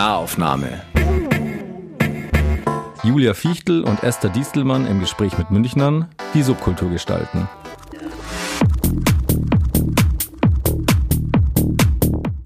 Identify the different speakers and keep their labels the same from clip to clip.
Speaker 1: Nahaufnahme. Julia Fichtel und Esther Diestelmann im Gespräch mit Münchnern, die Subkultur gestalten.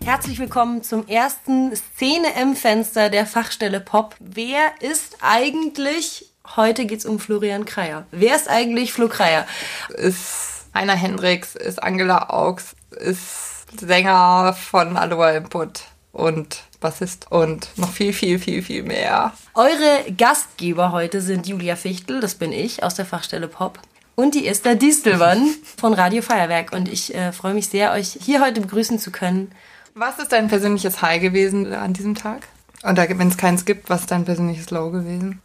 Speaker 2: Herzlich willkommen zum ersten Szene im Fenster der Fachstelle Pop. Wer ist eigentlich, heute geht's um Florian Kreier. Wer ist eigentlich Flo Kreier?
Speaker 3: Ist Einer Hendricks, ist Angela Augs, ist Sänger von Aloha Input und Bassist und noch viel, viel, viel, viel mehr.
Speaker 2: Eure Gastgeber heute sind Julia Fichtel, das bin ich, aus der Fachstelle Pop. Und die Esther Distelmann von Radio Feuerwerk. Und ich äh, freue mich sehr, euch hier heute begrüßen zu können.
Speaker 3: Was ist dein persönliches High gewesen an diesem Tag? Und wenn es keins gibt, was ist dein persönliches Low gewesen?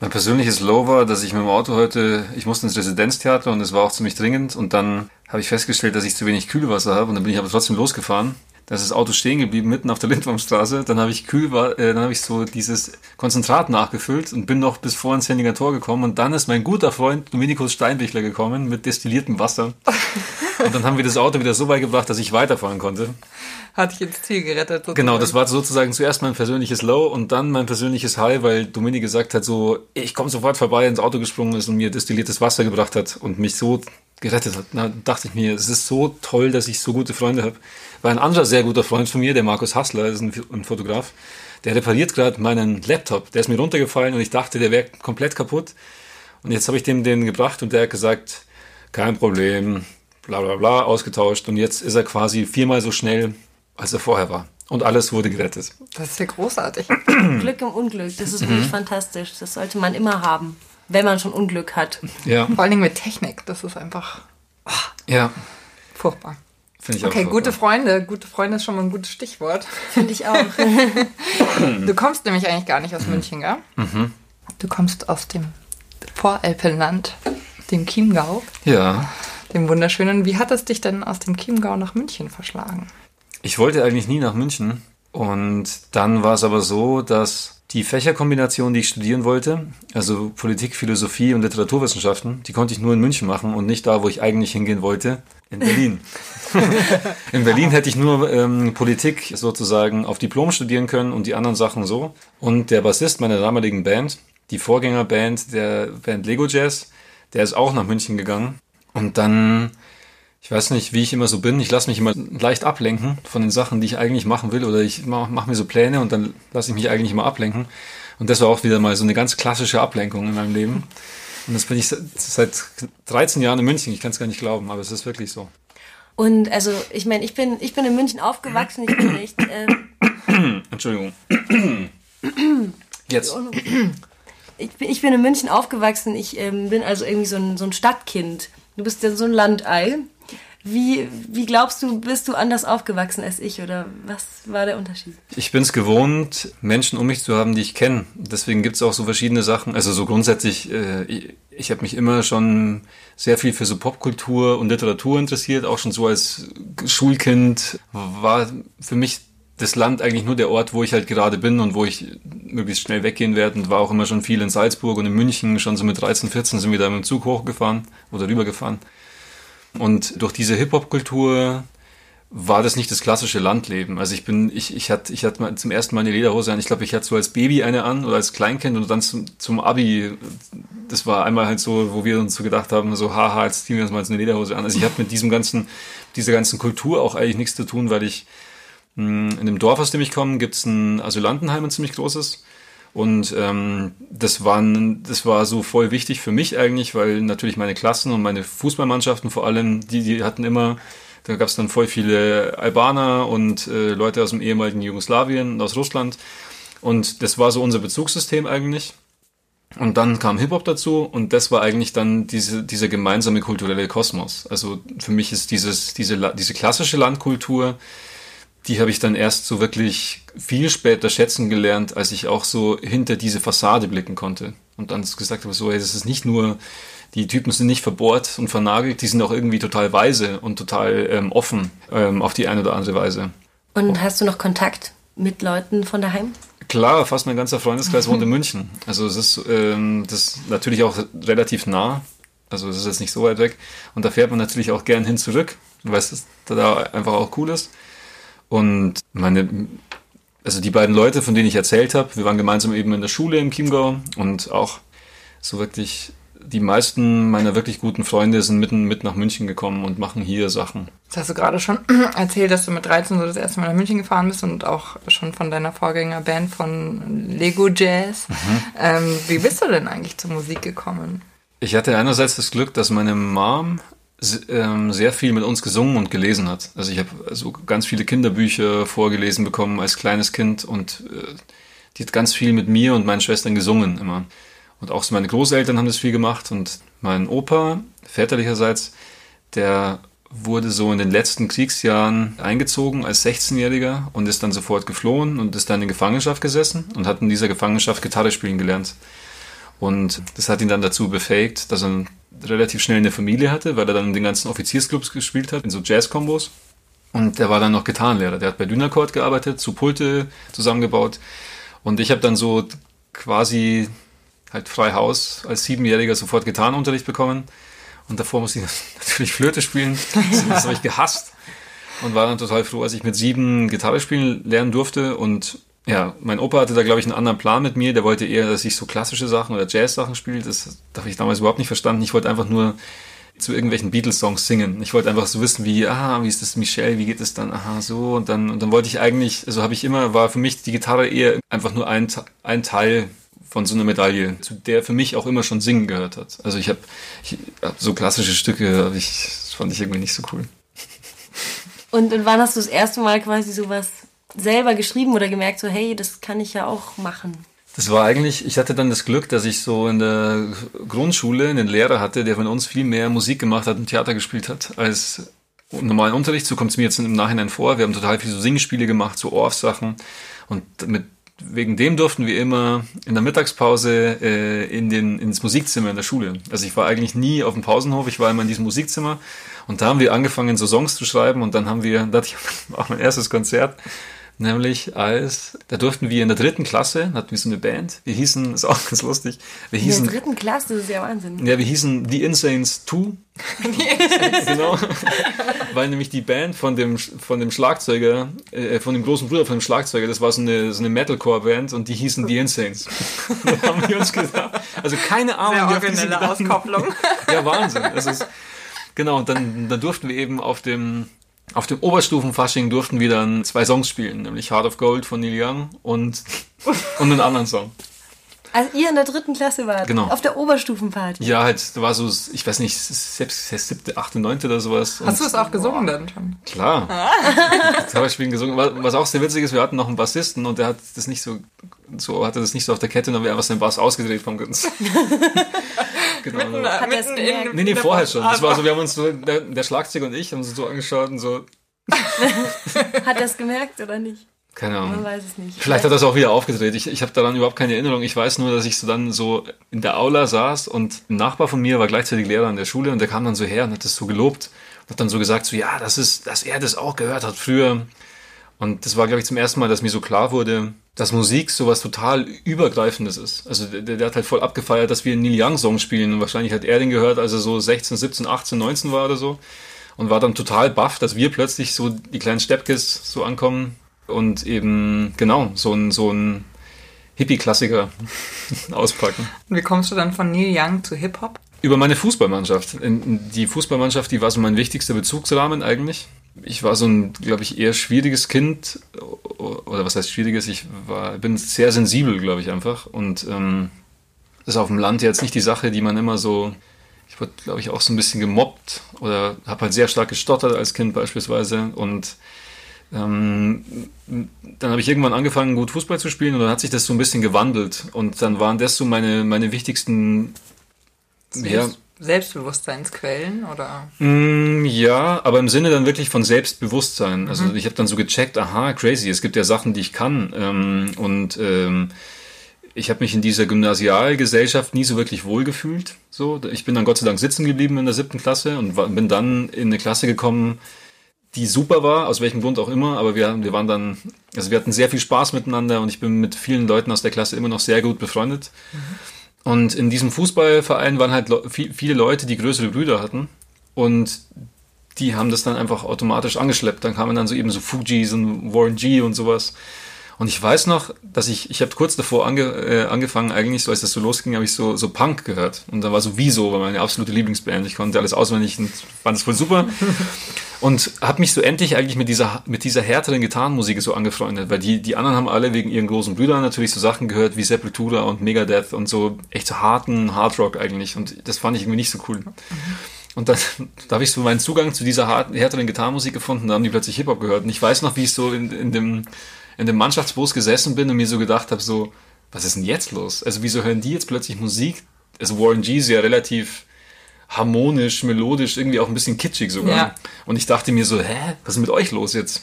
Speaker 4: Mein persönliches Low war, dass ich mit dem Auto heute, ich musste ins Residenztheater und es war auch ziemlich dringend und dann habe ich festgestellt, dass ich zu wenig Kühlwasser habe und dann bin ich aber trotzdem losgefahren. Da ist das Auto stehen geblieben, mitten auf der Lindwurmstraße. Dann habe ich Kühlwasser, äh, dann habe ich so dieses Konzentrat nachgefüllt und bin noch bis vor ins Henninger Tor gekommen. Und dann ist mein guter Freund Dominikus Steinbichler gekommen mit destilliertem Wasser. Und dann haben wir das Auto wieder so weit gebracht, dass ich weiterfahren konnte.
Speaker 3: Hat dich ins Ziel gerettet.
Speaker 4: Sozusagen. Genau, das war sozusagen zuerst mein persönliches Low und dann mein persönliches High, weil Dominik gesagt hat so, ich komme sofort vorbei, ins Auto gesprungen ist und mir destilliertes Wasser gebracht hat und mich so gerettet hat. Da dachte ich mir, es ist so toll, dass ich so gute Freunde habe. War ein anderer sehr guter Freund von mir, der Markus Hassler, ist ein, ein Fotograf. Der repariert gerade meinen Laptop. Der ist mir runtergefallen und ich dachte, der wäre komplett kaputt. Und jetzt habe ich dem den gebracht und der hat gesagt, kein Problem, bla bla bla, ausgetauscht. Und jetzt ist er quasi viermal so schnell, als er vorher war. Und alles wurde gerettet.
Speaker 3: Das ist ja großartig.
Speaker 2: Glück im Unglück, das ist wirklich mhm. fantastisch. Das sollte man immer haben wenn man schon Unglück hat.
Speaker 3: Ja. Vor allen Dingen mit Technik, das ist einfach
Speaker 4: oh, ja.
Speaker 3: furchtbar. Finde ich okay, auch gute Freunde. Gute Freunde ist schon mal ein gutes Stichwort.
Speaker 2: Finde ich auch.
Speaker 3: du kommst nämlich eigentlich gar nicht aus München, gell? Mhm. Du kommst aus dem Voralpenland, dem Chiemgau.
Speaker 4: Ja.
Speaker 3: Dem wunderschönen. Wie hat es dich denn aus dem Chiemgau nach München verschlagen?
Speaker 4: Ich wollte eigentlich nie nach München. Und dann war es aber so, dass die Fächerkombination, die ich studieren wollte, also Politik, Philosophie und Literaturwissenschaften, die konnte ich nur in München machen und nicht da, wo ich eigentlich hingehen wollte, in Berlin. in Berlin hätte ich nur ähm, Politik sozusagen auf Diplom studieren können und die anderen Sachen so. Und der Bassist meiner damaligen Band, die Vorgängerband der Band Lego Jazz, der ist auch nach München gegangen. Und dann ich weiß nicht, wie ich immer so bin. Ich lasse mich immer leicht ablenken von den Sachen, die ich eigentlich machen will. Oder ich mache mach mir so Pläne und dann lasse ich mich eigentlich immer ablenken. Und das war auch wieder mal so eine ganz klassische Ablenkung in meinem Leben. Und das bin ich seit 13 Jahren in München. Ich kann es gar nicht glauben, aber es ist wirklich so.
Speaker 2: Und also, ich meine, ich bin, ich bin in München aufgewachsen. Ich bin echt.
Speaker 4: Ähm, Entschuldigung. Jetzt.
Speaker 2: Ich bin, ich bin in München aufgewachsen. Ich ähm, bin also irgendwie so ein, so ein Stadtkind. Du bist ja so ein Landei. Wie, wie glaubst du, bist du anders aufgewachsen als ich oder was war der Unterschied?
Speaker 4: Ich bin es gewohnt, Menschen um mich zu haben, die ich kenne. Deswegen gibt es auch so verschiedene Sachen. Also so grundsätzlich, äh, ich, ich habe mich immer schon sehr viel für so Popkultur und Literatur interessiert. Auch schon so als Schulkind war für mich das Land eigentlich nur der Ort, wo ich halt gerade bin und wo ich möglichst schnell weggehen werde. Und war auch immer schon viel in Salzburg und in München. Schon so mit 13, 14 sind wir da mit dem Zug hochgefahren oder rübergefahren. Und durch diese Hip-Hop-Kultur war das nicht das klassische Landleben. Also ich bin, ich, ich hatte, ich hatte zum ersten Mal eine Lederhose an. Ich glaube, ich hatte so als Baby eine an oder als Kleinkind und dann zum, zum Abi. Das war einmal halt so, wo wir uns so gedacht haben, so haha, jetzt ziehen wir uns mal eine Lederhose an. Also ich hatte mit diesem ganzen, dieser ganzen Kultur auch eigentlich nichts zu tun, weil ich mh, hm, in dem Dorf, aus dem ich komme, gibt's ein Asylantenheim, ein ziemlich großes. Und ähm, das, waren, das war so voll wichtig für mich eigentlich, weil natürlich meine Klassen und meine Fußballmannschaften vor allem, die, die hatten immer, da gab es dann voll viele Albaner und äh, Leute aus dem ehemaligen Jugoslawien und aus Russland. Und das war so unser Bezugssystem eigentlich. Und dann kam Hip-Hop dazu und das war eigentlich dann diese, dieser gemeinsame kulturelle Kosmos. Also für mich ist dieses, diese, diese klassische Landkultur, die habe ich dann erst so wirklich viel später schätzen gelernt, als ich auch so hinter diese Fassade blicken konnte. Und dann gesagt habe, so, hey, das ist nicht nur, die Typen sind nicht verbohrt und vernagelt, die sind auch irgendwie total weise und total ähm, offen ähm, auf die eine oder andere Weise.
Speaker 2: Und hast du noch Kontakt mit Leuten von daheim?
Speaker 4: Klar, fast mein ganzer Freundeskreis wohnt in München. Also es ist ähm, das ist natürlich auch relativ nah. Also es ist jetzt nicht so weit weg. Und da fährt man natürlich auch gern hin zurück, weil es da einfach auch cool ist. Und meine also die beiden Leute, von denen ich erzählt habe, wir waren gemeinsam eben in der Schule im Chiemgau und auch so wirklich die meisten meiner wirklich guten Freunde sind mitten mit nach München gekommen und machen hier Sachen.
Speaker 3: Das hast du gerade schon erzählt, dass du mit 13 so das erste Mal nach München gefahren bist und auch schon von deiner Vorgängerband von Lego Jazz. Mhm. Ähm, wie bist du denn eigentlich zur Musik gekommen?
Speaker 4: Ich hatte einerseits das Glück, dass meine Mom sehr viel mit uns gesungen und gelesen hat. Also ich habe so ganz viele Kinderbücher vorgelesen bekommen als kleines Kind und äh, die hat ganz viel mit mir und meinen Schwestern gesungen immer. Und auch so meine Großeltern haben das viel gemacht und mein Opa, väterlicherseits, der wurde so in den letzten Kriegsjahren eingezogen als 16-Jähriger und ist dann sofort geflohen und ist dann in Gefangenschaft gesessen und hat in dieser Gefangenschaft Gitarre spielen gelernt. Und das hat ihn dann dazu befähigt, dass er relativ schnell eine Familie hatte, weil er dann in den ganzen Offiziersclubs gespielt hat, in so Jazz-Kombos. Und der war dann noch Gitarrenlehrer. Der hat bei Dynacord gearbeitet, zu Pulte zusammengebaut. Und ich habe dann so quasi halt frei Haus als Siebenjähriger sofort Gitarrenunterricht bekommen. Und davor musste ich natürlich Flöte spielen. Das habe ich gehasst. Und war dann total froh, als ich mit sieben Gitarre spielen lernen durfte. Und ja, mein Opa hatte da, glaube ich, einen anderen Plan mit mir. Der wollte eher, dass ich so klassische Sachen oder Jazz-Sachen spiele. Das habe ich damals überhaupt nicht verstanden. Ich wollte einfach nur zu irgendwelchen Beatles-Songs singen. Ich wollte einfach so wissen, wie, ah, wie ist das Michelle, wie geht es dann, aha, so. Und dann, und dann wollte ich eigentlich, also habe ich immer, war für mich die Gitarre eher einfach nur ein, ein Teil von so einer Medaille, zu der für mich auch immer schon Singen gehört hat. Also ich habe hab so klassische Stücke, ich, das fand ich irgendwie nicht so cool.
Speaker 2: Und, und wann hast du das erste Mal quasi sowas selber geschrieben oder gemerkt, so hey, das kann ich ja auch machen?
Speaker 4: Das war eigentlich, ich hatte dann das Glück, dass ich so in der Grundschule einen Lehrer hatte, der von uns viel mehr Musik gemacht hat und Theater gespielt hat als normalen Unterricht. So kommt es mir jetzt im Nachhinein vor. Wir haben total viele so Singspiele gemacht, so Orff-Sachen. Und mit wegen dem durften wir immer in der Mittagspause äh, in den, ins Musikzimmer in der Schule. Also ich war eigentlich nie auf dem Pausenhof, ich war immer in diesem Musikzimmer und da haben wir angefangen, so Songs zu schreiben und dann haben wir, da hatte ich auch mein erstes Konzert, nämlich als, da durften wir in der dritten Klasse, hatten wir so eine Band, wir hießen, ist auch ganz lustig, wir hießen...
Speaker 2: In der dritten Klasse, das ist ja Wahnsinn.
Speaker 4: Ja, wir hießen The Insanes 2. genau. Weil nämlich die Band von dem, von dem Schlagzeuger, äh, von dem großen Bruder von dem Schlagzeuger, das war so eine, so eine Metalcore-Band und die hießen The Insanes. da haben wir uns gedacht, also keine Ahnung.
Speaker 3: Sehr originelle Auskopplung.
Speaker 4: ja, Wahnsinn. Das ist, genau, und dann, dann durften wir eben auf dem auf dem Oberstufenfasching durften wir dann zwei Songs spielen, nämlich Heart of Gold von Neil Young und, und einen anderen Song.
Speaker 2: Als ihr in der dritten Klasse wart?
Speaker 4: Genau.
Speaker 2: Auf der Oberstufenparty?
Speaker 4: Ja, halt, da war so, ich weiß nicht, selbst siebte, achte, neunte oder sowas.
Speaker 3: Hast du es auch gesungen boah, dann schon?
Speaker 4: Klar. Ah. Gitarrespielen gesungen. Was auch sehr witzig ist, wir hatten noch einen Bassisten und der hat das nicht so, so hatte das nicht so auf der Kette, dann haben wir einfach seinen Bass ausgedreht vom Götz.
Speaker 3: genau. Mitten, hat er es
Speaker 4: gemerkt? Nee, nee, vorher schon. Das war so, wir haben uns so, der, der Schlagzeuger und ich haben uns so angeschaut und so.
Speaker 2: hat er es gemerkt oder nicht?
Speaker 4: Keine Ahnung.
Speaker 2: Man weiß es nicht.
Speaker 4: Vielleicht hat er es auch wieder aufgedreht. Ich, ich habe daran überhaupt keine Erinnerung. Ich weiß nur, dass ich so dann so in der Aula saß und ein Nachbar von mir war gleichzeitig Lehrer an der Schule und der kam dann so her und hat das so gelobt und hat dann so gesagt, so ja, das ist, dass er das auch gehört hat früher. Und das war, glaube ich, zum ersten Mal, dass mir so klar wurde, dass Musik so was total Übergreifendes ist. Also der, der hat halt voll abgefeiert, dass wir einen Neil Young Song spielen und wahrscheinlich hat er den gehört, als er so 16, 17, 18, 19 war oder so und war dann total baff, dass wir plötzlich so die kleinen Steppkes so ankommen und eben, genau, so ein, so ein Hippie-Klassiker auspacken.
Speaker 3: Wie kommst du dann von Neil Young zu Hip-Hop?
Speaker 4: Über meine Fußballmannschaft. Die Fußballmannschaft, die war so mein wichtigster Bezugsrahmen eigentlich. Ich war so ein, glaube ich, eher schwieriges Kind. Oder was heißt schwieriges? Ich war, bin sehr sensibel, glaube ich, einfach. Und ähm, das ist auf dem Land jetzt nicht die Sache, die man immer so. Ich wurde, glaube ich, auch so ein bisschen gemobbt oder habe halt sehr stark gestottert als Kind beispielsweise. Und ähm, dann habe ich irgendwann angefangen, gut Fußball zu spielen und dann hat sich das so ein bisschen gewandelt. Und dann waren das so meine, meine wichtigsten
Speaker 3: Selbst, ja, Selbstbewusstseinsquellen, oder?
Speaker 4: Mm, ja, aber im Sinne dann wirklich von Selbstbewusstsein. Also mhm. ich habe dann so gecheckt, aha, crazy, es gibt ja Sachen, die ich kann. Ähm, und ähm, ich habe mich in dieser Gymnasialgesellschaft nie so wirklich wohlgefühlt. So, ich bin dann Gott sei Dank sitzen geblieben in der siebten Klasse und war, bin dann in eine Klasse gekommen, die super war, aus welchem Grund auch immer, aber wir, wir waren dann, also wir hatten sehr viel Spaß miteinander und ich bin mit vielen Leuten aus der Klasse immer noch sehr gut befreundet. Mhm. Und in diesem Fußballverein waren halt viele Leute, die größere Brüder hatten und die haben das dann einfach automatisch angeschleppt. Dann kamen dann so eben so Fujis und Warren G und sowas. Und ich weiß noch, dass ich, ich habe kurz davor ange, äh, angefangen, eigentlich so, als das so losging, habe ich so, so Punk gehört. Und da war so Wieso, war meine absolute Lieblingsband. Ich konnte alles auswendig und fand es voll super. und habe mich so endlich eigentlich mit dieser, mit dieser härteren Gitarrenmusik so angefreundet, weil die, die anderen haben alle wegen ihren großen Brüdern natürlich so Sachen gehört wie Sepultura und Megadeth und so echt so harten Hardrock eigentlich. Und das fand ich irgendwie nicht so cool. Und dann da habe ich so meinen Zugang zu dieser harten, härteren Gitarrenmusik gefunden, da haben die plötzlich Hip-Hop gehört. Und ich weiß noch, wie ich so in, in dem in dem Mannschaftsbus gesessen bin und mir so gedacht habe, so, was ist denn jetzt los? Also wieso hören die jetzt plötzlich Musik? Also Warren G ist ja relativ harmonisch, melodisch, irgendwie auch ein bisschen kitschig sogar. Ja. Und ich dachte mir so, hä, was ist mit euch los jetzt?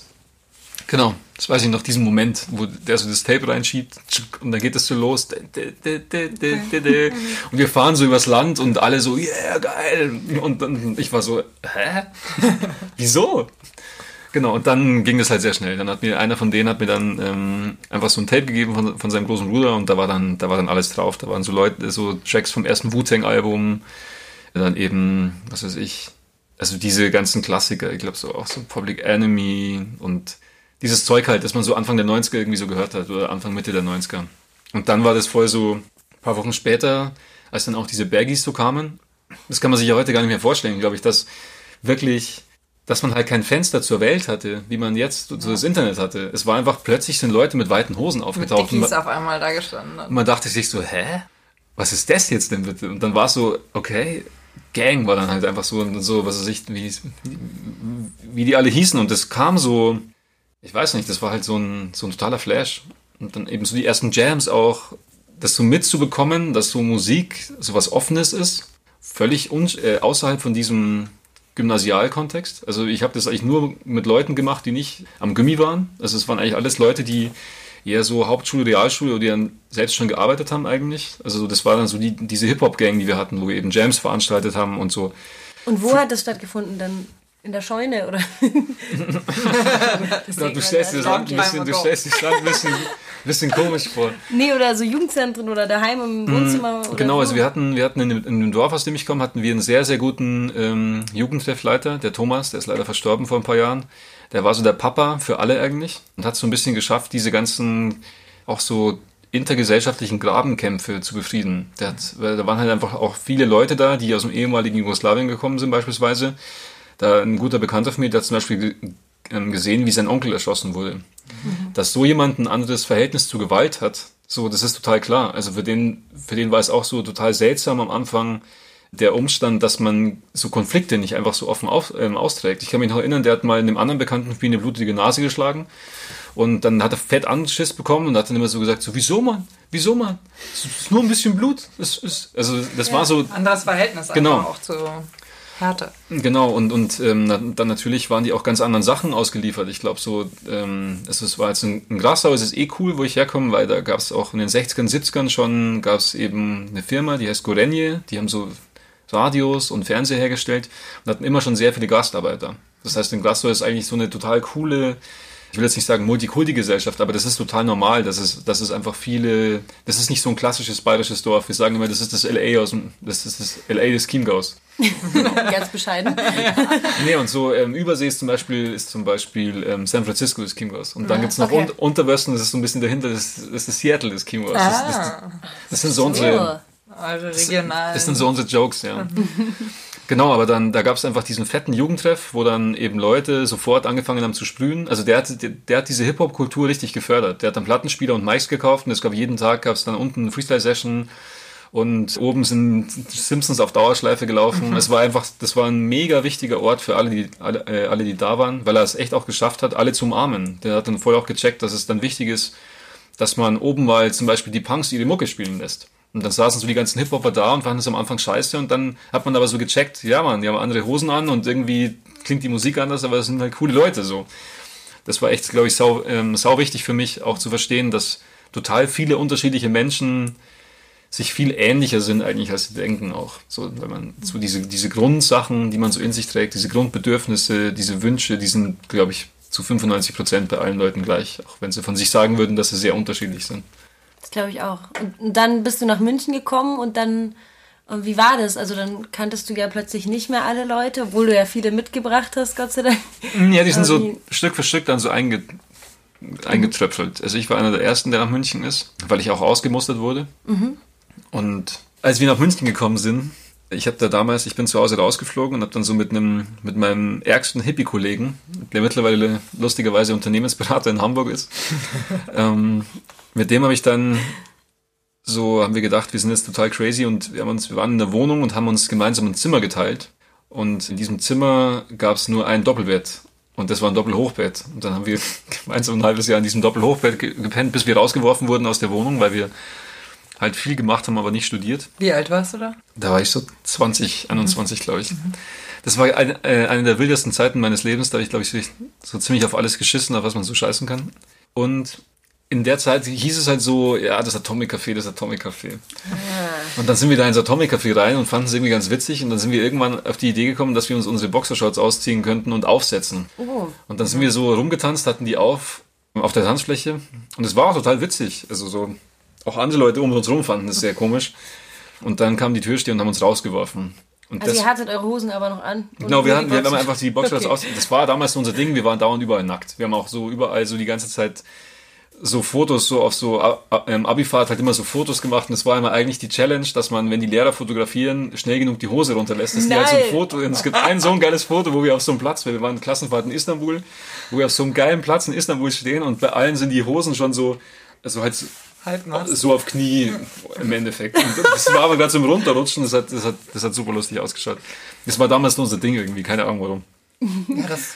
Speaker 4: Genau, das weiß ich noch, diesen Moment, wo der so das Tape reinschiebt und dann geht es so los. Und wir fahren so übers Land und alle so, yeah, geil. Und dann ich war so, hä? Wieso? Genau, und dann ging das halt sehr schnell. Dann hat mir einer von denen hat mir dann ähm, einfach so ein Tape gegeben von, von seinem großen Bruder und da war dann, da war dann alles drauf. Da waren so Leute, so Tracks vom ersten Wu-Tang-Album, dann eben, was weiß ich, also diese ganzen Klassiker, ich glaube so auch so Public Enemy und dieses Zeug halt, das man so Anfang der 90er irgendwie so gehört hat oder Anfang Mitte der 90er. Und dann war das voll so ein paar Wochen später, als dann auch diese Baggies so kamen. Das kann man sich ja heute gar nicht mehr vorstellen, glaube ich, dass wirklich dass man halt kein Fenster zur Welt hatte, wie man jetzt so das Internet hatte. Es war einfach, plötzlich sind Leute mit weiten Hosen aufgetaucht.
Speaker 3: Mit auf einmal da gestanden. Und
Speaker 4: man dachte sich so, hä? Was ist das jetzt denn bitte? Und dann war es so, okay, Gang war dann halt einfach so und so, was weiß ich, wie, wie die alle hießen. Und das kam so, ich weiß nicht, das war halt so ein, so ein totaler Flash. Und dann eben so die ersten Jams auch, das so mitzubekommen, dass so Musik so was Offenes ist, völlig äh, außerhalb von diesem Gymnasialkontext. Also ich habe das eigentlich nur mit Leuten gemacht, die nicht am Gummi waren. Also es waren eigentlich alles Leute, die eher so Hauptschule, Realschule oder die dann selbst schon gearbeitet haben eigentlich. Also das war dann so die, diese Hip-Hop-Gang, die wir hatten, wo wir eben Jams veranstaltet haben und so.
Speaker 2: Und wo hat das stattgefunden dann? In der Scheune, oder?
Speaker 4: ja, du stellst dir das Land ein bisschen, du stellst dich Land ein bisschen, bisschen komisch vor.
Speaker 2: Nee, oder so Jugendzentren oder daheim im mhm. Wohnzimmer.
Speaker 4: Mhm, genau, also wir hatten, wir hatten in dem, in dem, Dorf, aus dem ich komme, hatten wir einen sehr, sehr guten ähm, Jugendtreffleiter, der Thomas, der ist leider verstorben vor ein paar Jahren. Der war so der Papa für alle eigentlich und hat so ein bisschen geschafft, diese ganzen auch so intergesellschaftlichen Grabenkämpfe zu befrieden. Der hat, weil da waren halt einfach auch viele Leute da, die aus dem ehemaligen Jugoslawien gekommen sind beispielsweise da ein guter Bekannter von mir, der hat zum Beispiel ähm, gesehen, wie sein Onkel erschossen wurde. Mhm. Dass so jemand ein anderes Verhältnis zu Gewalt hat, so, das ist total klar. Also für den, für den war es auch so total seltsam am Anfang, der Umstand, dass man so Konflikte nicht einfach so offen auf, ähm, austrägt. Ich kann mich noch erinnern, der hat mal in einem anderen Bekannten von mir eine blutige Nase geschlagen und dann hat er fett Anschiss bekommen und hat dann immer so gesagt, so, wieso man? Wieso man? Es ist nur ein bisschen Blut. Es ist, also das ja, war so...
Speaker 3: Anderes Verhältnis genau. auch zu Härte.
Speaker 4: Genau, und, und ähm, dann natürlich waren die auch ganz anderen Sachen ausgeliefert. Ich glaube, so, ähm, es war jetzt ein, ein Grasau, es ist eh cool, wo ich herkomme, weil da gab es auch in den 60ern, 70ern schon, gab es eben eine Firma, die heißt Gorenje, die haben so Radios und Fernseher hergestellt und hatten immer schon sehr viele Gastarbeiter. Das heißt, in Glasgow ist eigentlich so eine total coole ich will jetzt nicht sagen Multikulti-Gesellschaft, aber das ist total normal, dass es, dass es einfach viele, das ist nicht so ein klassisches bayerisches Dorf. Wir sagen immer, das ist das LA aus dem, das ist das LA des Chiemgaus.
Speaker 2: Ganz bescheiden.
Speaker 4: nee, und so ähm, Übersee ist zum Beispiel, ist zum Beispiel ähm, San Francisco des Chiemgaus. Und dann ja, gibt es noch okay. un Unterwesten, das ist so ein bisschen dahinter, das, das ist Seattle des Chiemgaus. Ah. Das, das, das, sind so unsere,
Speaker 3: eure regionalen.
Speaker 4: Das sind so unsere Jokes, ja. Genau, aber dann, da gab es einfach diesen fetten Jugendtreff, wo dann eben Leute sofort angefangen haben zu sprühen. Also der hat, der, der hat diese Hip-Hop-Kultur richtig gefördert. Der hat dann Plattenspieler und Mics gekauft und es gab jeden Tag gab es dann unten eine Freestyle-Session und oben sind Simpsons auf Dauerschleife gelaufen. Mhm. Es war einfach, das war ein mega wichtiger Ort für alle, die, alle, äh, alle, die da waren, weil er es echt auch geschafft hat, alle zu umarmen. Der hat dann voll auch gecheckt, dass es dann wichtig ist, dass man oben mal zum Beispiel die Punks ihre Mucke spielen lässt. Und dann saßen so die ganzen Hip-Hopper da und fanden es am Anfang scheiße und dann hat man aber so gecheckt, ja man, die haben andere Hosen an und irgendwie klingt die Musik anders, aber es sind halt coole Leute so. Das war echt, glaube ich, sau, ähm, sau wichtig für mich auch zu verstehen, dass total viele unterschiedliche Menschen sich viel ähnlicher sind eigentlich, als sie denken auch. So, wenn man so diese, diese Grundsachen, die man so in sich trägt, diese Grundbedürfnisse, diese Wünsche, die sind, glaube ich, zu 95 Prozent bei allen Leuten gleich, auch wenn sie von sich sagen würden, dass sie sehr unterschiedlich sind.
Speaker 2: Das glaube ich auch. Und dann bist du nach München gekommen und dann, und wie war das? Also dann kanntest du ja plötzlich nicht mehr alle Leute, obwohl du ja viele mitgebracht hast, Gott sei Dank.
Speaker 4: Ja, die sind so Stück für Stück dann so einge, eingetröpfelt. Also ich war einer der ersten, der nach München ist, weil ich auch ausgemustert wurde. Und als wir nach München gekommen sind, ich habe da damals, ich bin zu Hause rausgeflogen und habe dann so mit einem, mit meinem ärgsten Hippie-Kollegen, der mittlerweile lustigerweise Unternehmensberater in Hamburg ist, ähm, mit dem habe ich dann so, haben wir gedacht, wir sind jetzt total crazy und wir haben uns, wir waren in der Wohnung und haben uns gemeinsam ein Zimmer geteilt. Und in diesem Zimmer gab es nur ein Doppelbett. Und das war ein Doppelhochbett. Und dann haben wir gemeinsam ein halbes Jahr in diesem Doppelhochbett ge- gepennt, bis wir rausgeworfen wurden aus der Wohnung, weil wir halt viel gemacht haben, aber nicht studiert.
Speaker 3: Wie alt warst du da?
Speaker 4: Da war ich so 20, 21, glaube ich. Das war ein, äh, eine der wildesten Zeiten meines Lebens. Da habe ich, glaube ich, so- so ziemlich auf alles geschissen, auf was man so scheißen kann. Und in der Zeit hieß es halt so, ja, das Atomic Café, das Atomic Café. Und dann sind wir da ins Atomic Café rein und fanden es irgendwie ganz witzig. Und dann sind wir irgendwann auf die Idee gekommen, dass wir uns unsere Boxershorts ausziehen könnten und aufsetzen.
Speaker 2: Oh.
Speaker 4: Und dann sind wir so rumgetanzt, hatten die auf, auf der Tanzfläche. Und es war auch total witzig. Also so, auch andere Leute um uns rum fanden das sehr komisch. Und dann kam die Türsteher und haben uns rausgeworfen. Und
Speaker 2: Also
Speaker 4: das,
Speaker 2: ihr hattet eure Hosen aber noch an.
Speaker 4: Genau, wir, hatten, wir haben einfach die Boxershorts
Speaker 2: Okay.
Speaker 4: aus. Das war damals so unser Ding, wir waren dauernd überall nackt. Wir haben auch so überall so die ganze Zeit so Fotos, so auf so ähm, Abifahrt halt immer so Fotos gemacht und es war immer eigentlich die Challenge, dass man, wenn die Lehrer fotografieren, schnell genug die Hose runterlässt, dass die halt so ein
Speaker 2: Nein.
Speaker 4: Foto, und es gibt ein so ein geiles Foto, wo wir auf so einem Platz, wir waren Klassenfahrt in Istanbul, wo wir auf so einem geilen Platz in Istanbul stehen und bei allen sind die Hosen schon so, also halt so- so auf Knie im Endeffekt. Und das war aber gerade zum Runterrutschen, das hat, das, hat, das hat super lustig ausgeschaut. Das war damals unser Ding irgendwie, keine Ahnung warum.
Speaker 3: Ja, das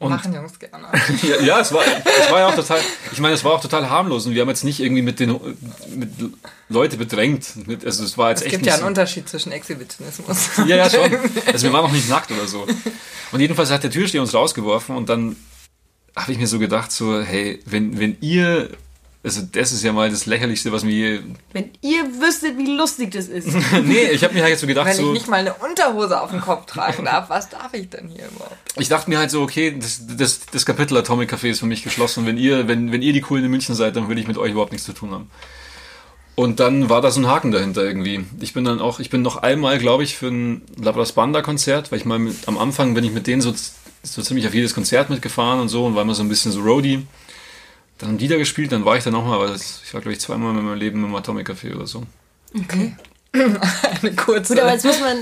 Speaker 3: machen Jungs gerne.
Speaker 4: Ja, ja es, war, es war ja auch total, ich meine, es war auch total harmlos und wir haben jetzt nicht irgendwie mit den mit Leute bedrängt. Also es war jetzt
Speaker 3: Es
Speaker 4: echt
Speaker 3: gibt ja einen
Speaker 4: so,
Speaker 3: Unterschied zwischen Exhibitionismus.
Speaker 4: Ja, ja, schon. Also wir waren noch nicht nackt oder so. Und jedenfalls hat der Türsteher uns rausgeworfen und dann habe ich mir so gedacht, so, hey, wenn, wenn ihr, also das ist ja mal das Lächerlichste, was mir je,
Speaker 2: Wenn ihr wüsstet, wie lustig das ist.
Speaker 4: Nee, ich habe mir halt jetzt so gedacht,
Speaker 3: Wenn ich
Speaker 4: so,
Speaker 3: nicht mal eine Unterhose auf dem Kopf tragen darf, was darf ich denn hier überhaupt?
Speaker 4: ich dachte mir halt so, okay, das, das, das Kapitel Atomic Café ist für mich geschlossen. Wenn ihr, wenn, wenn ihr die Coolen in München seid, dann will ich mit euch überhaupt nichts zu tun haben. Und dann war da so ein Haken dahinter irgendwie. Ich bin dann auch, ich bin noch einmal, glaube ich, für ein Labras Banda Konzert, weil ich mal mit, am Anfang bin ich mit denen so, so ziemlich auf jedes Konzert mitgefahren und so und war immer so ein bisschen so Roadie. Dann haben die da gespielt, dann war ich da nochmal, aber das, ich war, glaube ich, zweimal in meinem Leben im Atomic Café oder so.
Speaker 3: Okay. Eine kurze.
Speaker 2: Gut, aber jetzt muss man,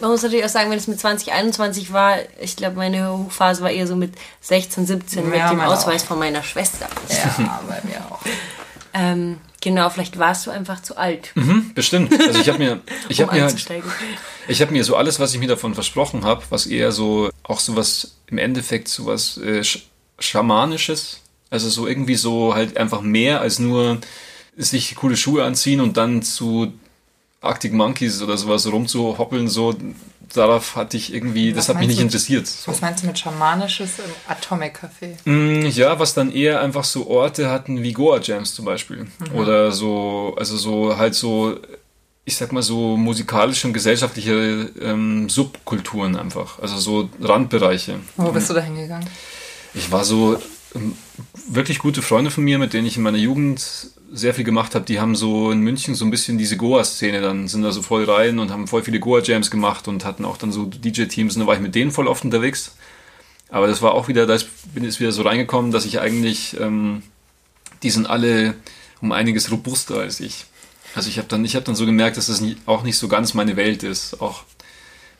Speaker 2: man muss natürlich auch sagen, wenn es mit 20, 21 war, ich glaube, meine Hochphase war eher so mit 16, 17 mit
Speaker 3: Ja,
Speaker 2: dem
Speaker 3: meine
Speaker 2: Ausweis
Speaker 3: auch.
Speaker 2: von meiner Schwester.
Speaker 3: ja, bei mir auch.
Speaker 2: Ähm, genau, vielleicht warst du einfach zu alt,
Speaker 4: Bestimmt. Also ich habe mir, ich
Speaker 2: um
Speaker 4: habe mir halt. Ich habe mir so alles, was ich mir davon versprochen habe, was eher so, auch sowas, im Endeffekt sowas äh, Sch Schamanisches, also so irgendwie so halt einfach mehr als nur sich coole Schuhe anziehen und dann zu Arctic Monkeys oder sowas rumzuhoppeln, so, darauf hatte ich irgendwie, das
Speaker 3: Was
Speaker 4: hat mich nicht
Speaker 3: du?
Speaker 4: interessiert. So.
Speaker 3: Was meinst du mit Schamanisches im Atomic Café?
Speaker 4: Mm, Ja, was dann eher einfach so Orte hatten wie Goa Jams zum Beispiel. Oder so, also so halt so, ich sag mal so musikalische und gesellschaftliche ähm, Subkulturen einfach. Also so Randbereiche.
Speaker 3: Wo bist du da hingegangen?
Speaker 4: Ich war so wirklich gute Freunde von mir, mit denen ich in meiner Jugend sehr viel gemacht habe, die haben so in München so ein bisschen diese Goa-Szene dann, sind da so voll rein und haben voll viele Goa-Jams gemacht und hatten auch dann so DJ-Teams und da war ich mit denen voll oft unterwegs. Aber das war auch wieder, da bin ich wieder so reingekommen, dass ich eigentlich, ähm, die sind alle um einiges robuster als ich. Also ich habe dann, habe dann so gemerkt, dass das auch nicht so ganz meine Welt ist, auch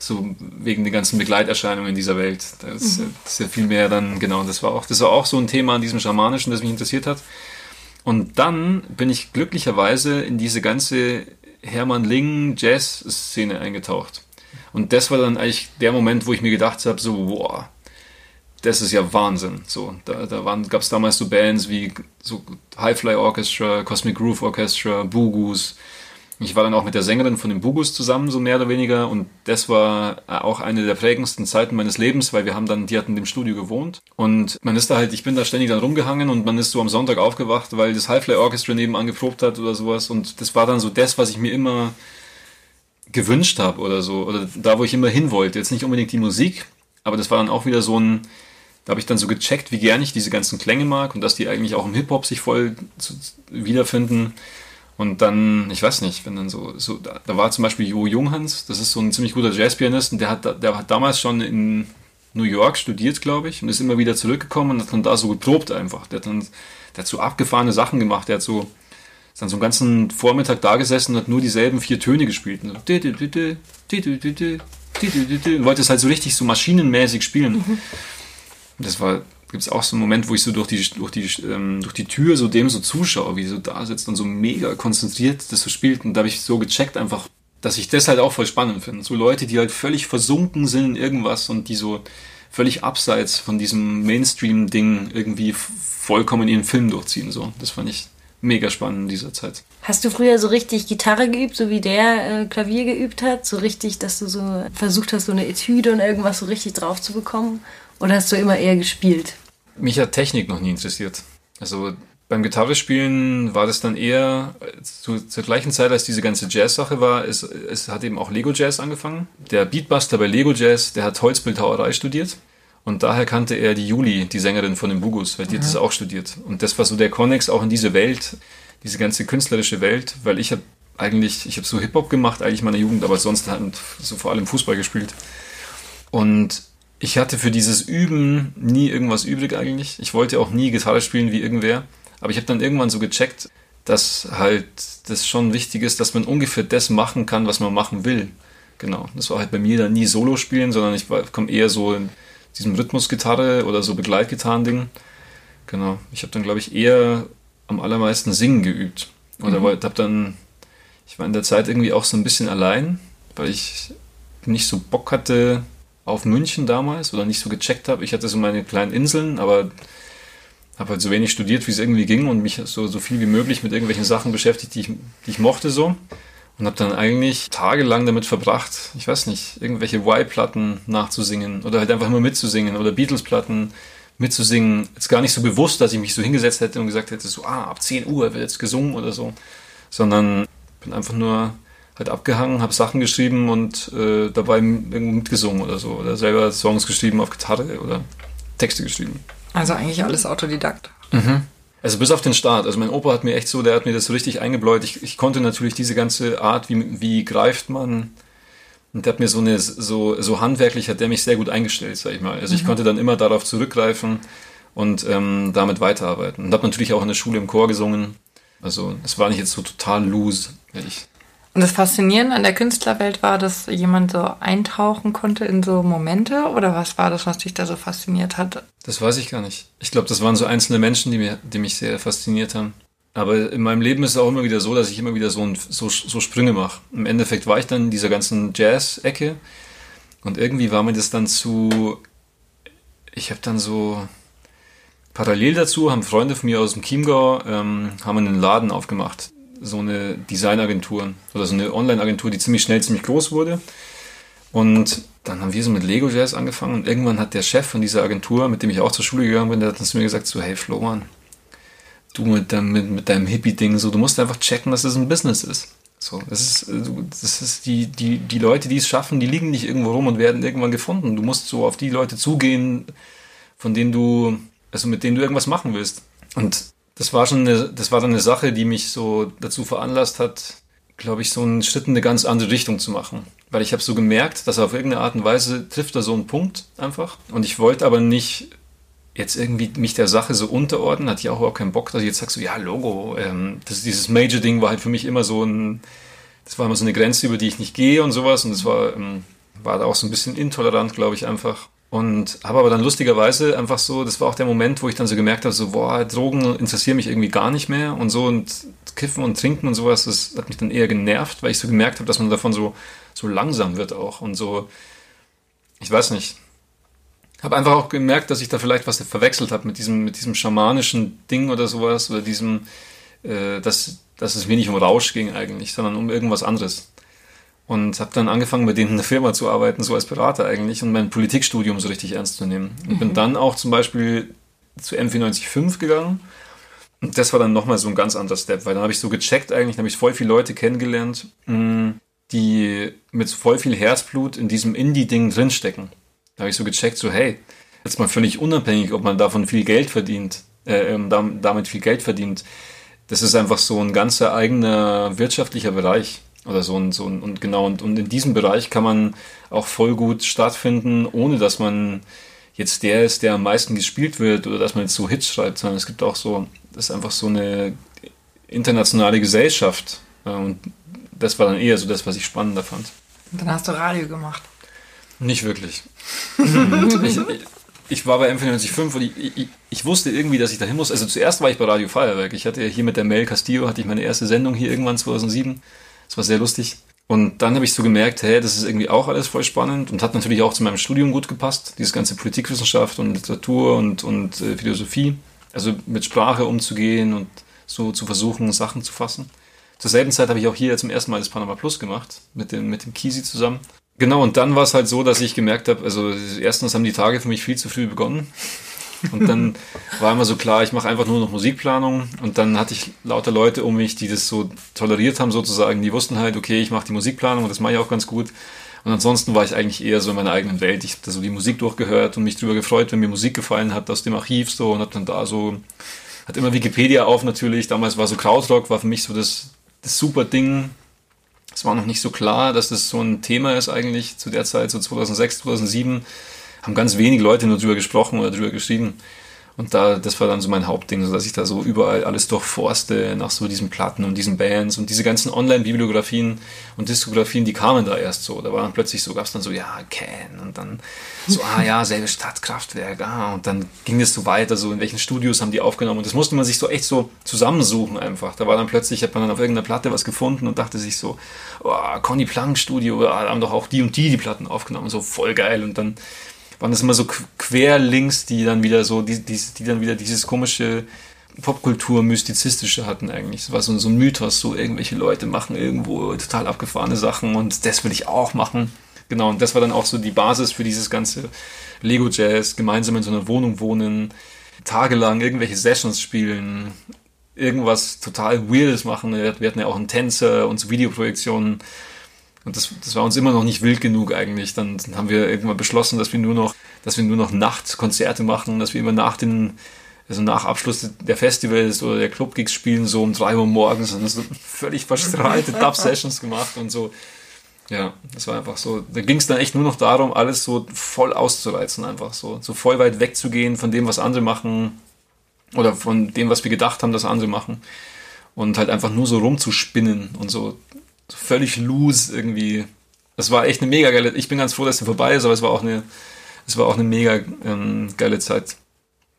Speaker 4: so wegen den ganzen Begleiterscheinungen dieser Welt. Das, ist- das ist ja viel mehr dann, genau, das war auch, das war auch so ein Thema an diesem Schamanischen, das mich interessiert hat. Und dann bin ich glücklicherweise in diese ganze Hermann Ling Jazz-Szene eingetaucht. Und das war dann eigentlich der Moment, wo ich mir gedacht habe, so, boah, das ist ja Wahnsinn. So, da, da gab es damals so Bands wie so Highfly Orchestra, Cosmic Groove Orchestra, Bugus. Ich war dann auch mit der Sängerin von den Bugus zusammen, so mehr oder weniger. Und das war auch eine der prägendsten Zeiten meines Lebens, weil wir haben dann, die hatten im Studio gewohnt. Und man ist da halt, ich bin da ständig dann rumgehangen und man ist so am Sonntag aufgewacht, weil das Highfly Orchestra nebenan geprobt hat oder sowas. Und das war dann so das, was ich mir immer gewünscht habe oder so. Oder da, wo ich immer hin wollte. Jetzt nicht unbedingt die Musik, aber das war dann auch wieder so ein, da habe ich dann so gecheckt, wie gern ich diese ganzen Klänge mag und dass die eigentlich auch im Hip-Hop sich voll wiederfinden. Und dann, ich weiß nicht, wenn dann so, so da, da war zum Beispiel Jo Junghans, das ist so ein ziemlich guter Jazzpianist und der hat, der hat damals schon in, New York studiert, glaube ich, und ist immer wieder zurückgekommen und hat dann da so geprobt einfach. Der hat dann der hat so abgefahrene Sachen gemacht. Der hat so ist dann so einen ganzen Vormittag da gesessen und hat nur dieselben vier Töne gespielt. Und, so, wollte es halt so richtig so maschinenmäßig spielen. Mhm. Und das war gibt es auch so einen Moment, wo ich so durch die, durch die, ähm, durch die Tür so dem so zuschaue, wie so da sitzt und so mega konzentriert das so spielt. Und da habe ich so gecheckt einfach, dass ich das halt auch voll spannend finde. So Leute, die halt völlig versunken sind in irgendwas und die so völlig abseits von diesem Mainstream-Ding irgendwie vollkommen ihren Film durchziehen. So, das fand ich mega spannend in dieser Zeit.
Speaker 2: Hast du früher so richtig Gitarre geübt, so wie der äh, Klavier geübt hat? So richtig, dass du so versucht hast, so eine Etüde und irgendwas so richtig drauf zu bekommen? Oder hast du immer eher gespielt?
Speaker 4: Mich hat Technik noch nie interessiert. Also beim Gitarrespielen war das dann eher zu, zur gleichen Zeit, als diese ganze Jazz-Sache war, es, es hat eben auch Lego Jazz angefangen. Der Beatbuster bei Lego Jazz, der hat Holzbildhauerei studiert. Und daher kannte er die Juli, die Sängerin von den Bugus, weil die mhm. hat das auch studiert. Und das war so der Connex auch in diese Welt, diese ganze künstlerische Welt, weil ich habe eigentlich, ich habe so Hip-Hop gemacht, eigentlich in meiner Jugend, aber sonst halt so vor allem Fußball gespielt. Und ich hatte für dieses Üben nie irgendwas übrig eigentlich. Ich wollte auch nie Gitarre spielen wie irgendwer. Aber ich habe dann irgendwann so gecheckt, dass halt das schon wichtig ist, dass man ungefähr das machen kann, was man machen will. Genau. Das war halt bei mir dann nie Solo spielen, sondern ich komme eher so in diesem Rhythmusgitarre oder so Begleitgitarren-Ding. Genau. Ich habe dann, glaube ich, eher am allermeisten Singen geübt. Oder mhm. habe dann, ich war in der Zeit irgendwie auch so ein bisschen allein, weil ich nicht so Bock hatte, auf München damals oder nicht so gecheckt habe. Ich hatte so meine kleinen Inseln, aber habe halt so wenig studiert, wie es irgendwie ging und mich so, so viel wie möglich mit irgendwelchen Sachen beschäftigt, die ich, die ich mochte so. Und habe dann eigentlich tagelang damit verbracht, ich weiß nicht, irgendwelche Y-Platten nachzusingen oder halt einfach immer mitzusingen oder Beatles-Platten mitzusingen. Jetzt gar nicht so bewusst, dass ich mich so hingesetzt hätte und gesagt hätte, so, ah, ab 10 Uhr wird jetzt gesungen oder so, sondern bin einfach nur halt abgehangen, habe Sachen geschrieben und äh, dabei irgendwo mitgesungen oder so. Oder selber Songs geschrieben auf Gitarre oder Texte geschrieben.
Speaker 3: Also eigentlich alles Autodidakt.
Speaker 4: Mhm. Also bis auf den Start. Also mein Opa hat mir echt so, der hat mir das so richtig eingebläut. Ich, ich konnte natürlich diese ganze Art, wie, wie greift man, und der hat mir so eine, so, so handwerklich hat der mich sehr gut eingestellt, sag ich mal. Also ich mhm. konnte dann immer darauf zurückgreifen und ähm, damit weiterarbeiten. Und habe natürlich auch in der Schule im Chor gesungen. Also es war nicht jetzt so total loose, ehrlich.
Speaker 3: Und das Faszinierende an der Künstlerwelt war, dass jemand so eintauchen konnte in so Momente? Oder was war das, was dich da so fasziniert hat?
Speaker 4: Das weiß ich gar nicht. Ich glaube, das waren so einzelne Menschen, die, mir, die mich sehr fasziniert haben. Aber in meinem Leben ist es auch immer wieder so, dass ich immer wieder so, ein, so, so Sprünge mache. Im Endeffekt war ich dann in dieser ganzen Jazz-Ecke und irgendwie war mir das dann zu. Ich habe dann so. Parallel dazu haben Freunde von mir aus dem Chiemgau ähm, haben einen Laden aufgemacht so eine Designagentur oder so eine Online-Agentur, die ziemlich schnell ziemlich groß wurde. Und dann haben wir so mit Lego Jazz angefangen und irgendwann hat der Chef von dieser Agentur, mit dem ich auch zur Schule gegangen bin, der hat zu mir gesagt so, hey Florian, du mit deinem, mit, mit deinem Hippie-Ding, so, du musst einfach checken, dass das ein Business ist. So, das ist, das ist die, die, die Leute, die es schaffen, die liegen nicht irgendwo rum und werden irgendwann gefunden. Du musst so auf die Leute zugehen, von denen du, also mit denen du irgendwas machen willst. Und das war schon eine, das war dann eine Sache, die mich so dazu veranlasst hat, glaube ich, so einen Schritt in eine ganz andere Richtung zu machen. Weil ich habe so gemerkt, dass auf irgendeine Art und Weise trifft er so einen Punkt einfach. Und ich wollte aber nicht jetzt irgendwie mich der Sache so unterordnen, hatte ich auch überhaupt keinen Bock, dass ich jetzt sage so, ja, Logo, ähm, das, dieses Major-Ding war halt für mich immer so ein, das war immer so eine Grenze, über die ich nicht gehe und sowas. Und das war, ähm, war da auch so ein bisschen intolerant, glaube ich, einfach. Und habe aber dann lustigerweise einfach so, das war auch der Moment, wo ich dann so gemerkt habe, so, boah, Drogen interessieren mich irgendwie gar nicht mehr. Und so und Kiffen und Trinken und sowas, das hat mich dann eher genervt, weil ich so gemerkt habe, dass man davon so, so langsam wird auch. Und so, ich weiß nicht. Habe einfach auch gemerkt, dass ich da vielleicht was verwechselt habe mit diesem, mit diesem schamanischen Ding oder sowas oder diesem, äh, dass, dass es mir nicht um Rausch ging eigentlich, sondern um irgendwas anderes und habe dann angefangen, bei denen in der Firma zu arbeiten, so als Berater eigentlich und mein Politikstudium so richtig ernst zu nehmen. Und mhm. bin dann auch zum Beispiel zu M495 gegangen und das war dann nochmal so ein ganz anderer Step, weil dann habe ich so gecheckt eigentlich, habe ich voll viele Leute kennengelernt, mm, die mit voll viel Herzblut in diesem Indie-Ding drinstecken. Da habe ich so gecheckt, so hey, jetzt mal völlig unabhängig, ob man davon viel Geld verdient, äh, ähm, damit viel Geld verdient. Das ist einfach so ein ganzer eigener wirtschaftlicher Bereich Oder so ein, so ein, und genau, und, und in diesem Bereich kann man auch voll gut stattfinden, ohne dass man jetzt der ist, der am meisten gespielt wird oder dass man jetzt so Hits schreibt, sondern es gibt auch so, das ist einfach so eine internationale Gesellschaft. Und das war dann eher so das, was ich spannender fand.
Speaker 3: Und dann hast du Radio gemacht.
Speaker 4: Nicht wirklich. ich, ich, war bei M945 und ich, ich, ich, wusste irgendwie, dass ich dahin muss. Also zuerst war ich bei Radio Feuerwerk. Ich hatte hier mit der Mel Castillo, hatte ich meine erste Sendung hier irgendwann 2007. Das war sehr lustig. Und dann habe ich so gemerkt, hey, das ist irgendwie auch alles voll spannend und hat natürlich auch zu meinem Studium gut gepasst. Dieses ganze Politikwissenschaft und Literatur und, und äh, Philosophie. Also mit Sprache umzugehen und so zu versuchen, Sachen zu fassen. Zur selben Zeit habe ich auch hier zum ersten Mal das Panama Plus gemacht, mit dem, mit dem Kisi zusammen. Genau, und dann war es halt so, dass ich gemerkt habe, also erstens haben die Tage für mich viel zu früh begonnen. Und dann war immer so klar, ich mache einfach nur noch Musikplanung. Und dann hatte ich lauter Leute um mich, die das so toleriert haben sozusagen. Die wussten halt, okay, ich mache die Musikplanung und das mache ich auch ganz gut. Und ansonsten war ich eigentlich eher so in meiner eigenen Welt. Ich habe so die Musik durchgehört und mich darüber gefreut, wenn mir Musik gefallen hat aus dem Archiv so und habe dann da so, hat immer Wikipedia auf natürlich. Damals war so Krautrock, war für mich so das, das super Ding. Es war noch nicht so klar, dass das so ein Thema ist eigentlich zu der Zeit, so 2006, 2007 haben ganz wenig Leute nur drüber gesprochen oder drüber geschrieben. Und da, das war dann so mein Hauptding, so dass ich da so überall alles durchforste nach so diesen Platten und diesen Bands und diese ganzen Online-Bibliografien und Diskografien, die kamen da erst so. Da war dann plötzlich so, gab es dann so, ja, Can und dann so, ah ja, selbe Stadtkraftwerk, ah, und dann ging es so weiter, so in welchen Studios haben die aufgenommen und das musste man sich so echt so zusammensuchen einfach. Da war dann plötzlich, hat man dann auf irgendeiner Platte was gefunden und dachte sich so, oh, Conny Plank Studio, da haben doch auch die und die die Platten aufgenommen, so voll geil und dann waren das immer so Querlinks, die dann wieder so, die, die, die dann wieder dieses komische Popkultur-Mystizistische hatten eigentlich. Es war so, so ein Mythos, so irgendwelche Leute machen irgendwo total abgefahrene Sachen und das will ich auch machen. Genau, und das war dann auch so die Basis für dieses ganze Lego-Jazz, gemeinsam in so einer Wohnung wohnen, tagelang irgendwelche Sessions spielen, irgendwas total Weirdes machen. Wir hatten ja auch einen Tänzer und so Videoprojektionen. Und das, das war uns immer noch nicht wild genug eigentlich. Dann, dann haben wir irgendwann beschlossen, dass wir nur noch, dass wir nur noch Nachtkonzerte machen, dass wir immer nach den, also nach Abschluss der Festivals oder der Clubgigs spielen, so um drei Uhr morgens und so völlig verstrahlte Dub-Sessions gemacht und so. Ja, das war einfach so. Da ging es dann echt nur noch darum, alles so voll auszureizen, einfach so. So voll weit wegzugehen von dem, was andere machen oder von dem, was wir gedacht haben, dass andere machen. Und halt einfach nur so rumzuspinnen und so völlig loose irgendwie. Es war echt eine mega geile, ich bin ganz froh, dass sie vorbei ist, aber es war auch eine, es war auch eine mega ähm, geile Zeit.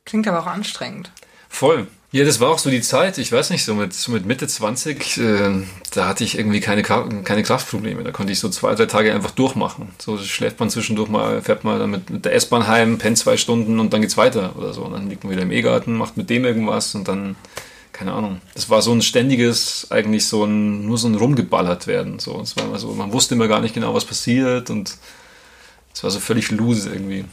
Speaker 3: Klingt aber auch anstrengend.
Speaker 4: Voll. Ja, das war auch so die Zeit, ich weiß nicht, so mit, so mit Mitte 20, äh, da hatte ich irgendwie keine, keine Kraftprobleme. Da konnte ich so zwei, drei Tage einfach durchmachen. So schläft man zwischendurch mal, fährt mal mit, mit der S-Bahn heim, pennt zwei Stunden und dann geht's weiter oder so. Und dann liegt man wieder im E-Garten, macht mit dem irgendwas und dann keine Ahnung. Das war so ein ständiges, eigentlich so ein, nur so ein rumgeballert werden. So, es war immer so, man wusste immer gar nicht genau, was passiert und es war so völlig loose irgendwie.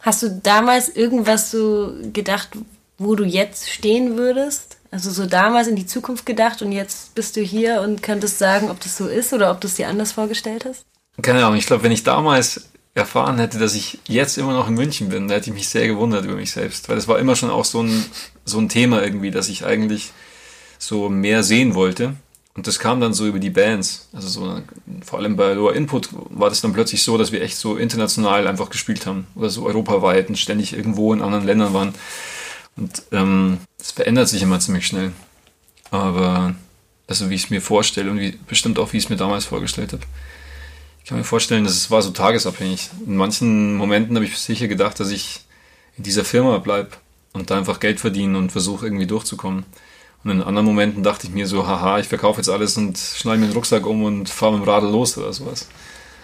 Speaker 2: Hast du damals irgendwas so gedacht, wo du jetzt stehen würdest? Also so damals in die Zukunft gedacht und jetzt bist du hier und könntest sagen, ob das so ist oder ob du es dir anders vorgestellt hast?
Speaker 4: Keine Ahnung, ich glaube, wenn ich damals erfahren hätte, dass ich jetzt immer noch in München bin, da hätte ich mich sehr gewundert über mich selbst, weil es war immer schon auch so ein, so ein Thema irgendwie, dass ich eigentlich so mehr sehen wollte. Und das kam dann so über die Bands. Also so, vor allem bei Lower Input war das dann plötzlich so, dass wir echt so international einfach gespielt haben. Oder so europaweit und ständig irgendwo in anderen Ländern waren. Und ähm, das verändert sich immer ziemlich schnell. Aber also wie ich es mir vorstelle und wie, bestimmt auch wie ich es mir damals vorgestellt habe. Ich kann mir vorstellen, dass es war so tagesabhängig. In manchen Momenten habe ich sicher gedacht, dass ich in dieser Firma bleibe und da einfach Geld verdiene und versuche irgendwie durchzukommen. Und in anderen Momenten dachte ich mir so, haha, ich verkaufe jetzt alles und schneide mir den Rucksack um und fahre mit dem Radl los oder sowas.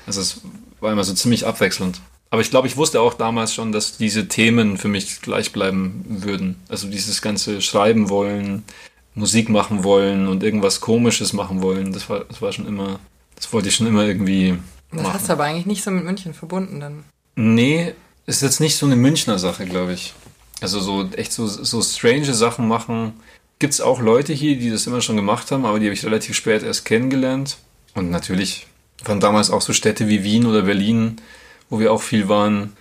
Speaker 4: Also es war immer so ziemlich abwechselnd. Aber ich glaube, ich wusste auch damals schon, dass diese Themen für mich gleich bleiben würden. Also dieses ganze Schreiben wollen, Musik machen wollen und irgendwas Komisches machen wollen, das war, das war schon immer das wollte ich schon immer irgendwie.
Speaker 3: Das machen. hast du aber eigentlich nicht so mit München verbunden dann.
Speaker 4: Nee, ist jetzt nicht so eine Münchner Sache, glaube ich. Also so echt so, so strange Sachen machen. Gibt es auch Leute hier, die das immer schon gemacht haben, aber die habe ich relativ spät erst kennengelernt. Und natürlich waren damals auch so Städte wie Wien oder Berlin, wo wir auch viel waren,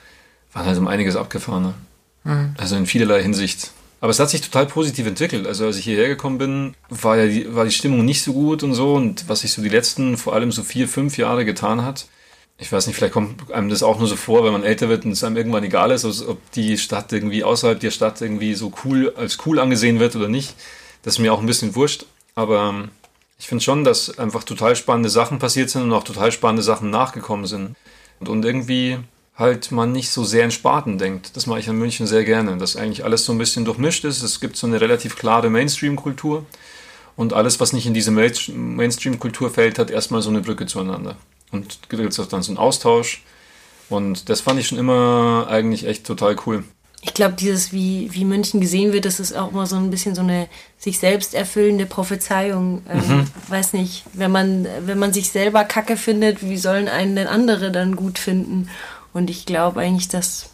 Speaker 4: waren halt um einiges abgefahrener. Mhm. Also in vielerlei Hinsicht. Aber es hat sich total positiv entwickelt. Also als ich hierher gekommen bin, war ja die, war die Stimmung nicht so gut und so. Und was sich so die letzten, vor allem so vier, fünf Jahre getan hat, ich weiß nicht, vielleicht kommt einem das auch nur so vor, wenn man älter wird und es einem irgendwann egal ist, ob die Stadt irgendwie außerhalb der Stadt irgendwie so cool, als cool angesehen wird oder nicht. Das ist mir auch ein bisschen wurscht. Aber ähm, ich finde schon, dass einfach total spannende Sachen passiert sind und auch total spannende Sachen nachgekommen sind. Und, und irgendwie halt man nicht so sehr in Sparten denkt. Das mache ich in München sehr gerne, dass eigentlich alles so ein bisschen durchmischt ist. Es gibt so eine relativ klare Mainstream-Kultur und alles, was nicht in diese Mainstream-Kultur fällt, hat erstmal so eine Brücke zueinander. Und gibt es auch dann so einen Austausch. Und das fand ich schon immer eigentlich echt total cool.
Speaker 2: Ich glaube, dieses, wie, wie München gesehen wird, das ist auch immer so ein bisschen so eine sich selbst erfüllende Prophezeiung. Ähm, mhm. Weiß nicht, wenn man, wenn man sich selber kacke findet, wie sollen einen denn andere dann gut finden? Und ich glaube eigentlich, dass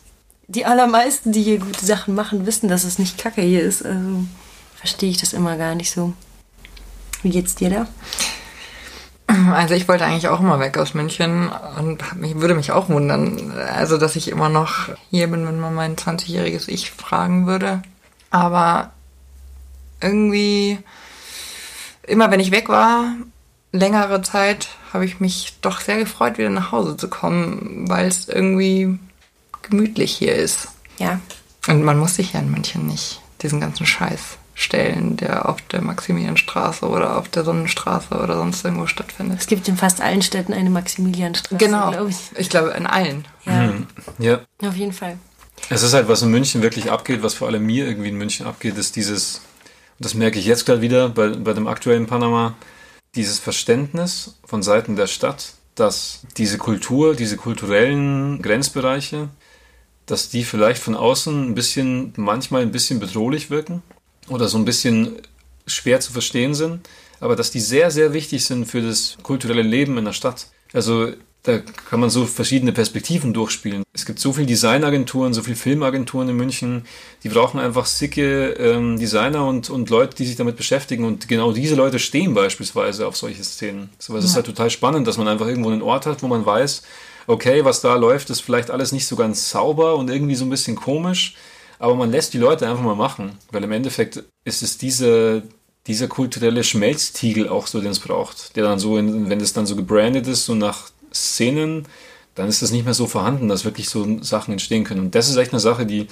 Speaker 2: die allermeisten, die hier gute Sachen machen, wissen, dass es nicht kacke hier ist. Also verstehe ich das immer gar nicht so. Wie geht's dir da?
Speaker 3: Also ich wollte eigentlich auch immer weg aus München und mich, würde mich auch wundern, also dass ich immer noch hier bin, wenn man mein 20-jähriges Ich fragen würde. Aber irgendwie, immer wenn ich weg war, längere Zeit habe ich mich doch sehr gefreut, wieder nach Hause zu kommen, weil es irgendwie gemütlich hier ist.
Speaker 2: Ja.
Speaker 3: Und man muss sich ja in München nicht diesen ganzen Scheiß stellen, der auf der Maximilianstraße oder auf der Sonnenstraße oder sonst irgendwo stattfindet.
Speaker 2: Es gibt in fast allen Städten eine Maximilianstraße,
Speaker 3: genau. glaube ich. Ich glaube in allen.
Speaker 2: Ja. Mhm. ja. Auf jeden Fall.
Speaker 4: Es ist halt, was in München wirklich abgeht, was vor allem mir irgendwie in München abgeht, ist dieses, und das merke ich jetzt gerade wieder bei, bei dem aktuellen Panama, dieses Verständnis von Seiten der Stadt, dass diese Kultur, diese kulturellen Grenzbereiche, dass die vielleicht von außen ein bisschen, manchmal ein bisschen bedrohlich wirken oder so ein bisschen schwer zu verstehen sind, aber dass die sehr, sehr wichtig sind für das kulturelle Leben in der Stadt. Also da kann man so verschiedene Perspektiven durchspielen. Es gibt so viele Designagenturen, so viele Filmagenturen in München, die brauchen einfach sicke ähm, Designer und, und Leute, die sich damit beschäftigen. Und genau diese Leute stehen beispielsweise auf solche Szenen. So, es ja. ist halt total spannend, dass man einfach irgendwo einen Ort hat, wo man weiß, okay, was da läuft, ist vielleicht alles nicht so ganz sauber und irgendwie so ein bisschen komisch, aber man lässt die Leute einfach mal machen, weil im Endeffekt ist es diese, dieser kulturelle Schmelztiegel auch so, den es braucht, der dann so, in, wenn es dann so gebrandet ist, so nach Szenen, dann ist das nicht mehr so vorhanden, dass wirklich so Sachen entstehen können. Und das ist echt eine Sache, die,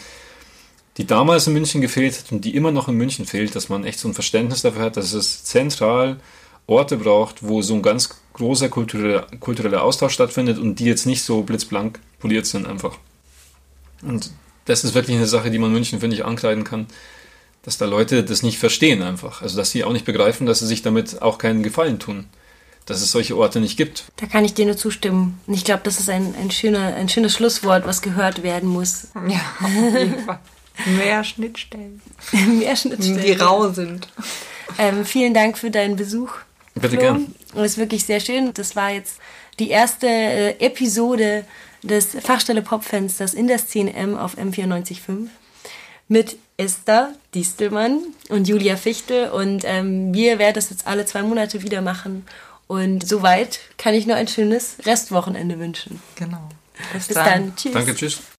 Speaker 4: die damals in München gefehlt hat und die immer noch in München fehlt, dass man echt so ein Verständnis dafür hat, dass es zentral Orte braucht, wo so ein ganz großer kultureller, kultureller Austausch stattfindet und die jetzt nicht so blitzblank poliert sind einfach. Und das ist wirklich eine Sache, die man München, finde ich, ankreiden kann, dass da Leute das nicht verstehen einfach. Also dass sie auch nicht begreifen, dass sie sich damit auch keinen Gefallen tun dass es solche Orte nicht gibt.
Speaker 2: Da kann ich dir nur zustimmen. Ich glaube, das ist ein, ein, schöner, ein schönes Schlusswort, was gehört werden muss.
Speaker 3: Ja, auf jeden Fall. Mehr Schnittstellen.
Speaker 2: Mehr Schnittstellen.
Speaker 3: Die rau sind.
Speaker 2: Ähm, vielen Dank für deinen Besuch.
Speaker 4: Bitte Flo. gern.
Speaker 2: Und es ist wirklich sehr schön. Das war jetzt die erste äh, Episode des Fachstelle Popfensters in der Szene M auf M94.5 mit Esther Distelmann und Julia Fichtel. Und ähm, wir werden das jetzt alle zwei Monate wieder machen. Und soweit kann ich nur ein schönes Restwochenende wünschen.
Speaker 3: Genau.
Speaker 2: Bis, Bis dann. dann.
Speaker 4: Tschüss. Danke, tschüss.